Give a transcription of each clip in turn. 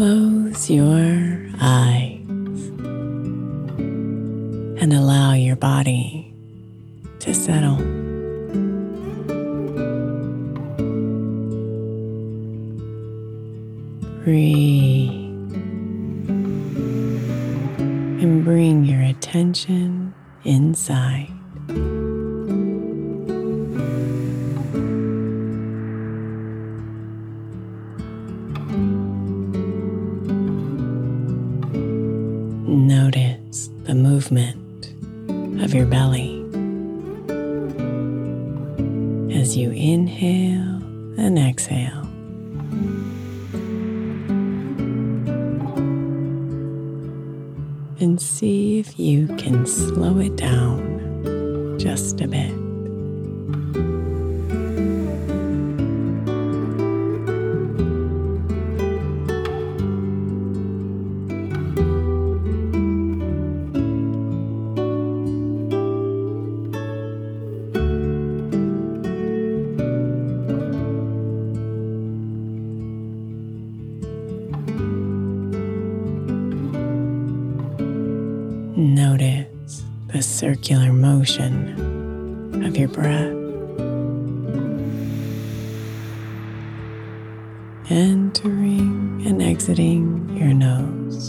Close your eyes and allow your body to settle. Breathe and bring your attention inside. Notice the circular motion of your breath. Entering and exiting your nose.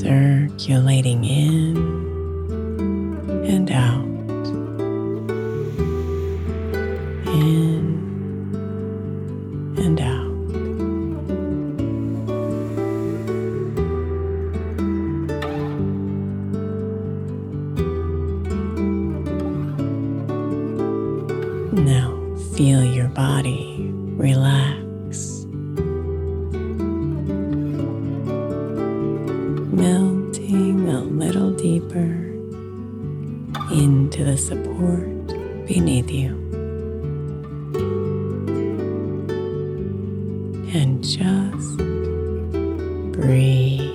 Circulating in and just breathe.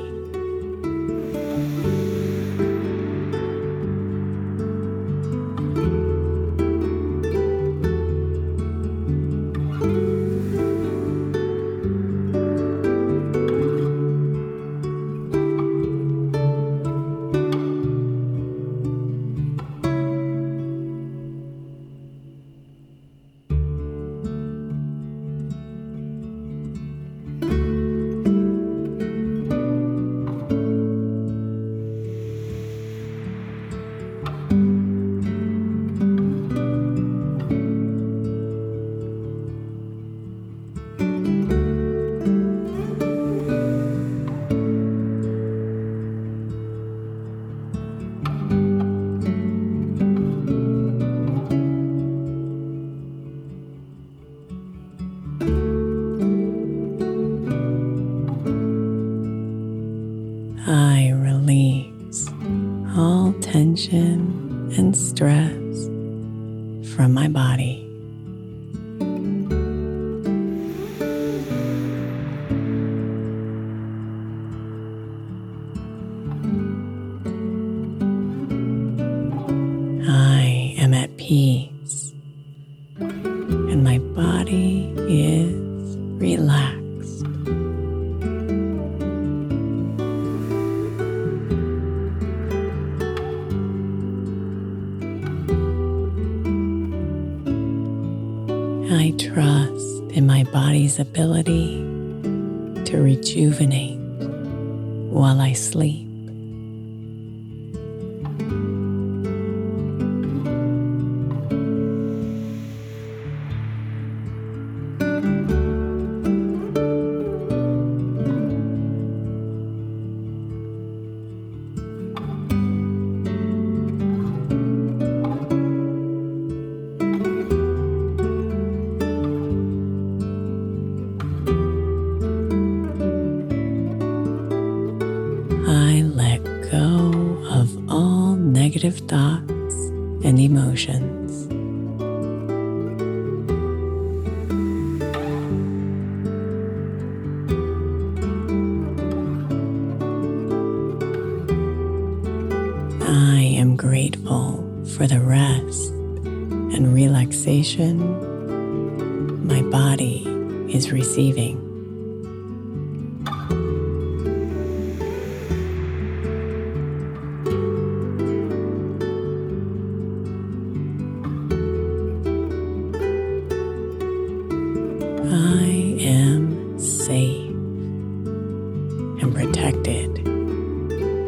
and protected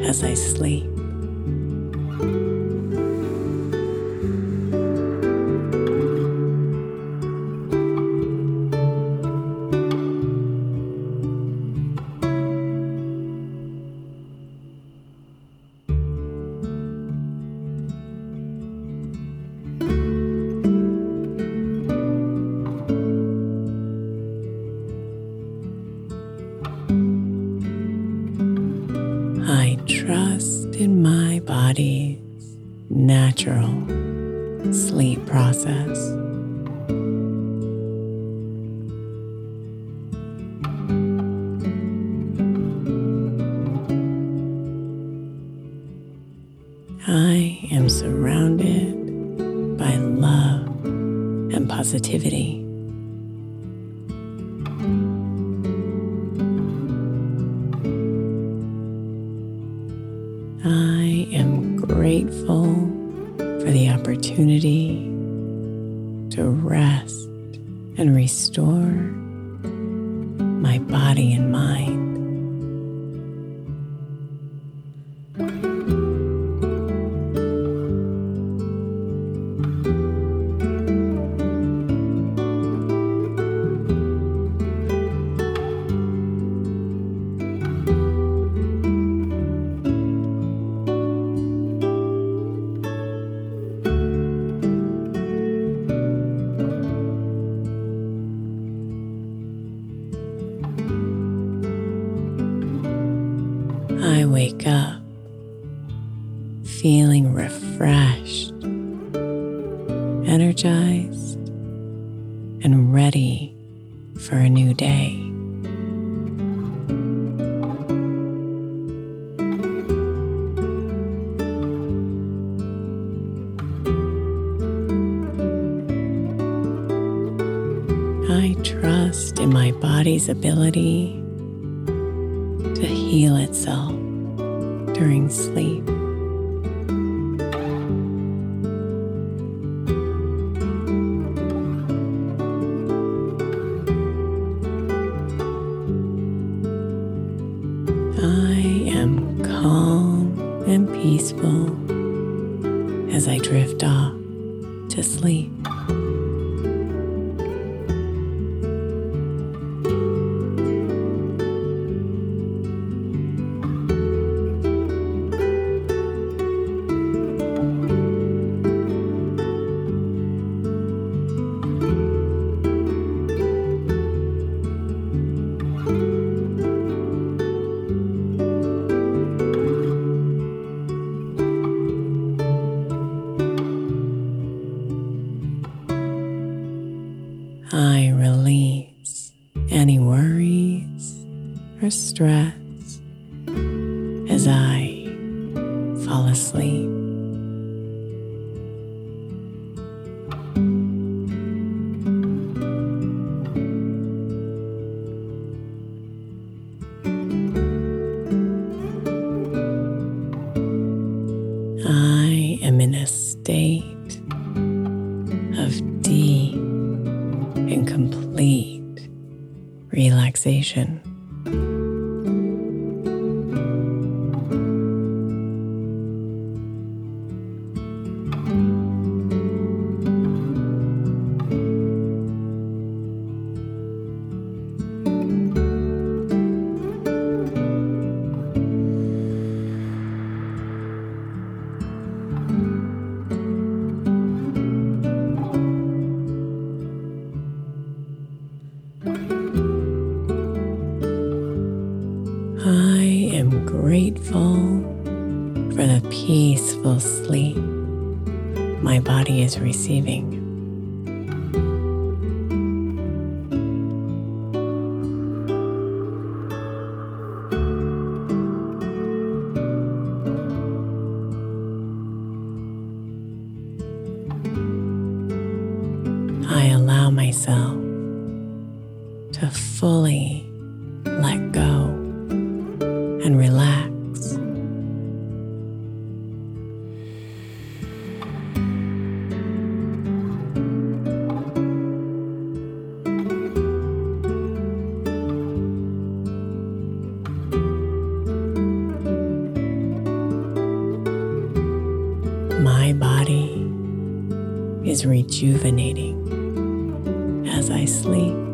as I sleep. I am grateful for the opportunity to rest and restore my body and mind. body's ability to heal itself during sleep. stress. receiving. My body is rejuvenating as I sleep.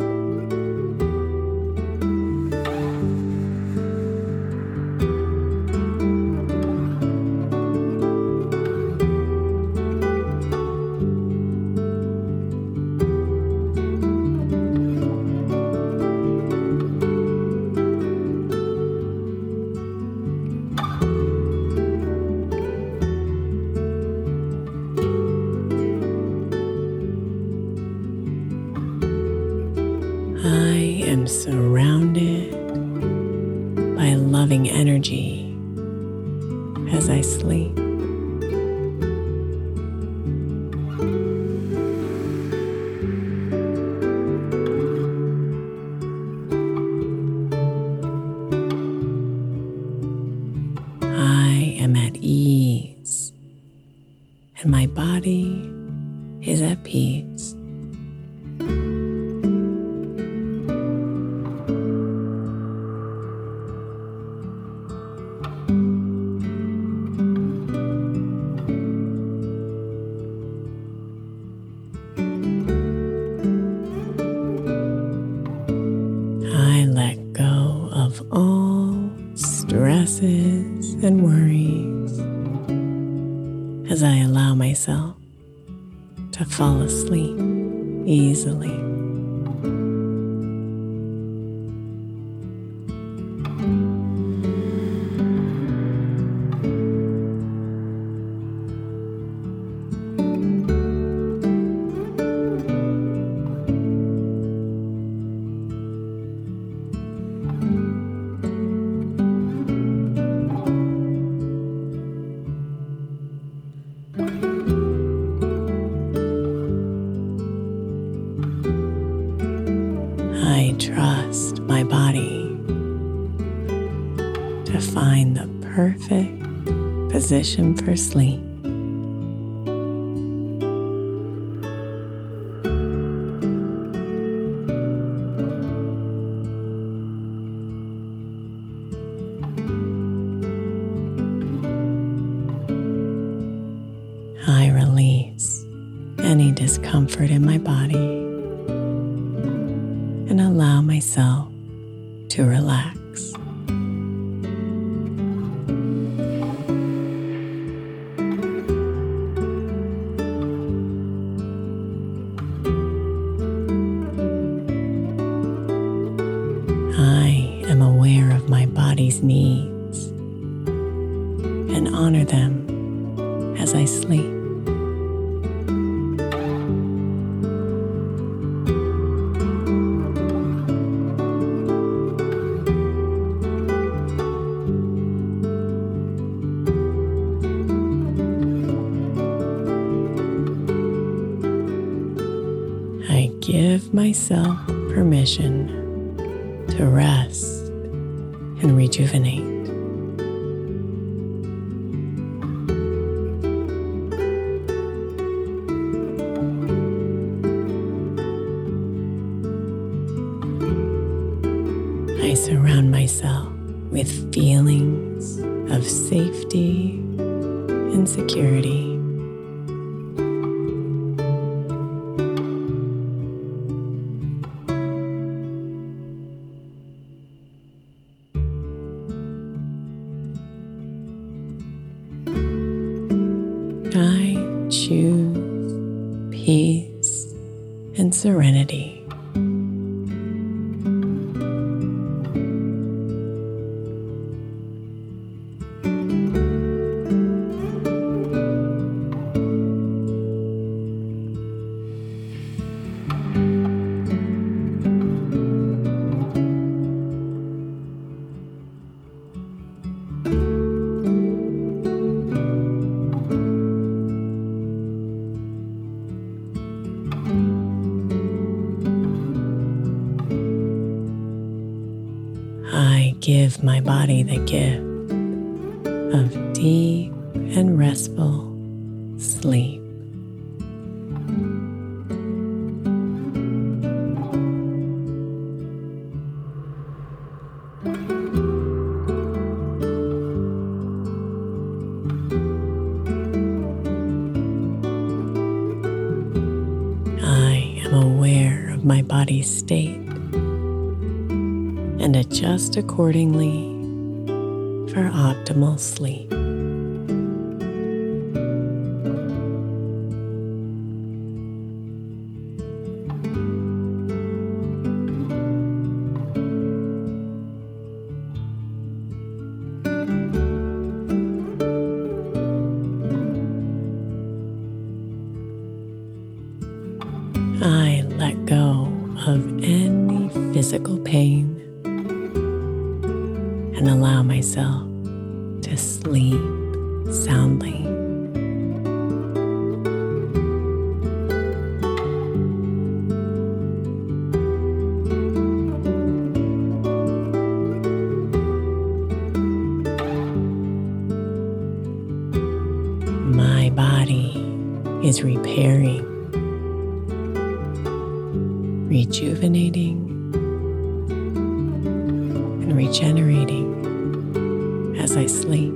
and my body is at peace. I trust my body to find the perfect position for sleep. myself permission. peace and serenity. body the gift of deep and restful sleep. I am aware of my body's state and adjust accordingly for optimal sleep. rejuvenating and regenerating as I sleep.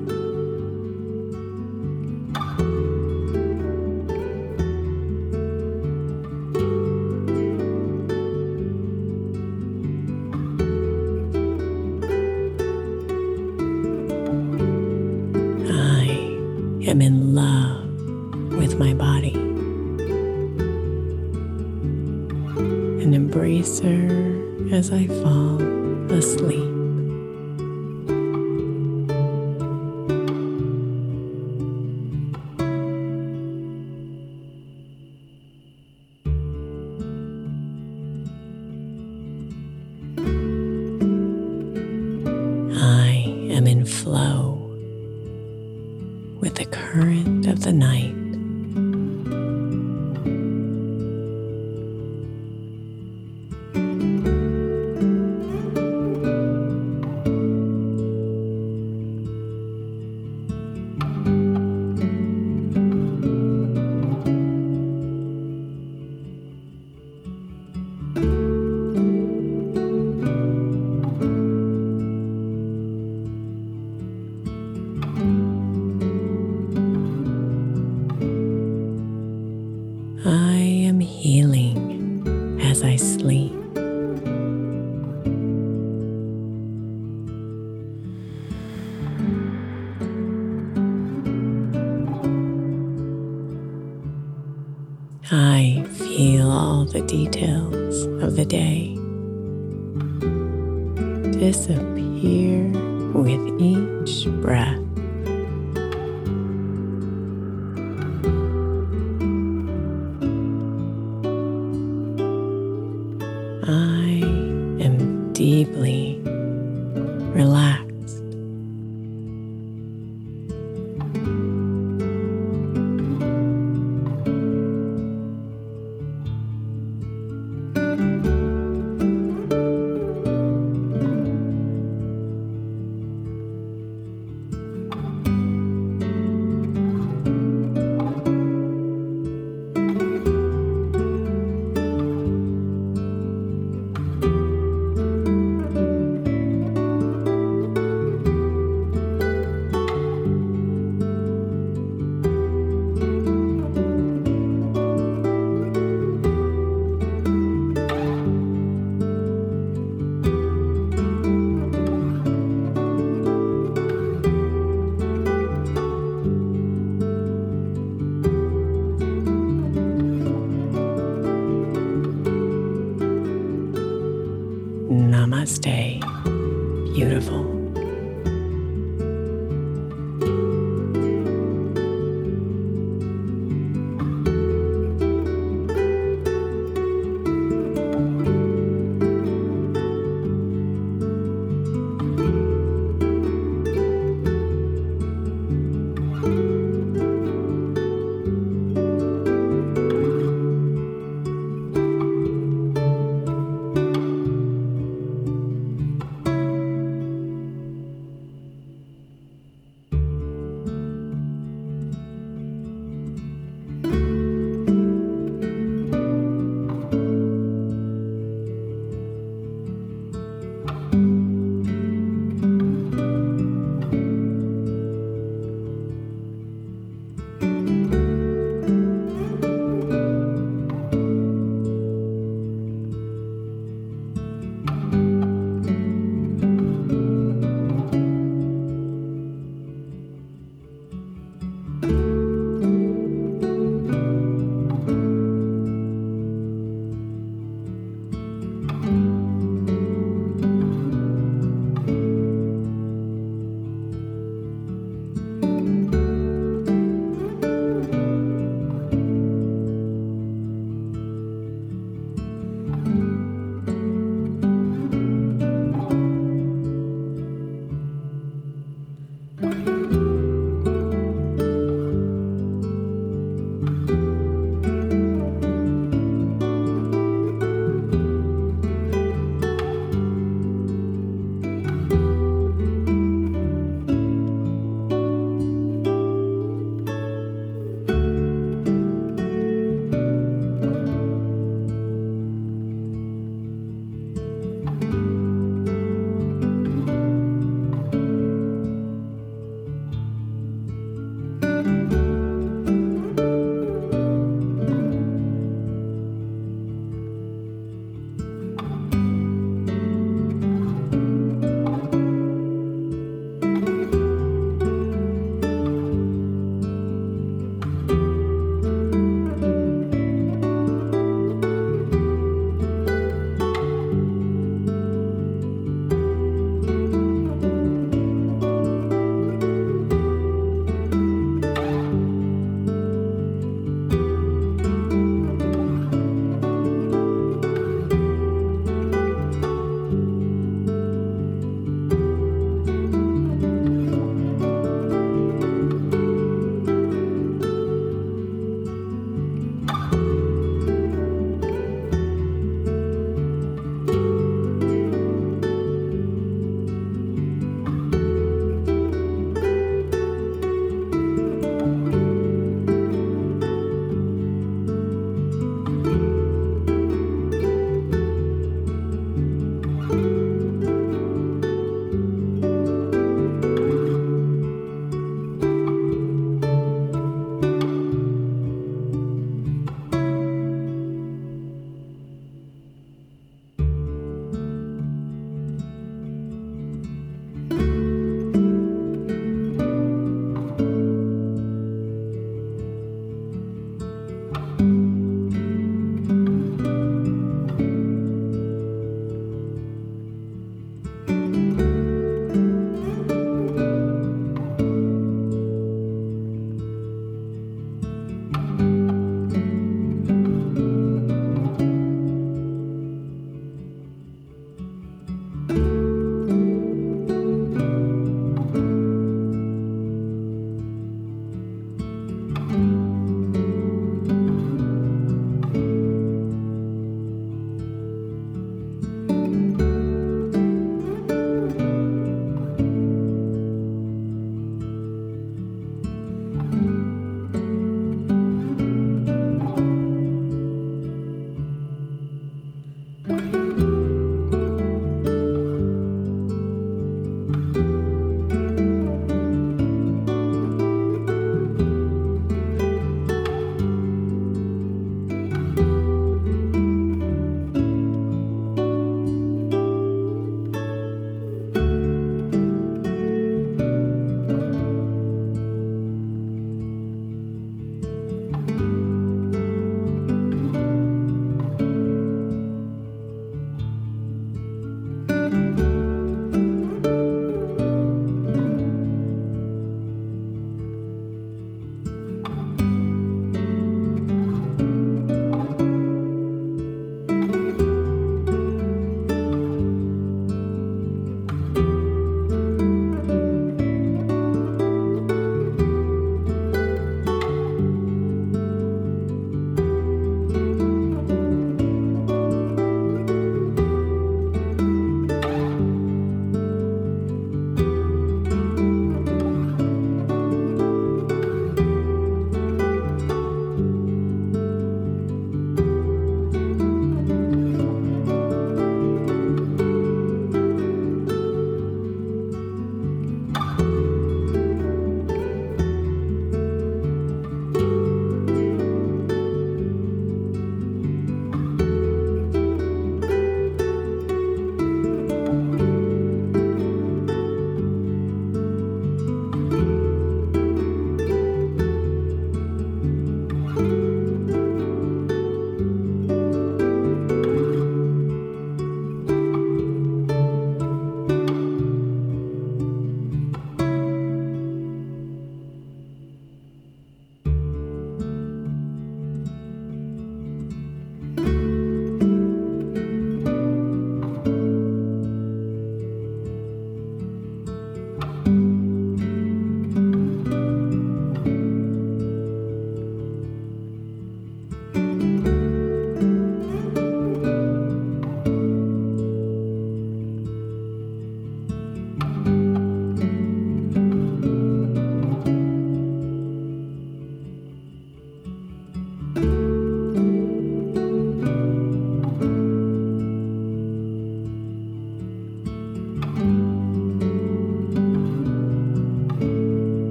I am deeply relaxed. Namaste, beautiful.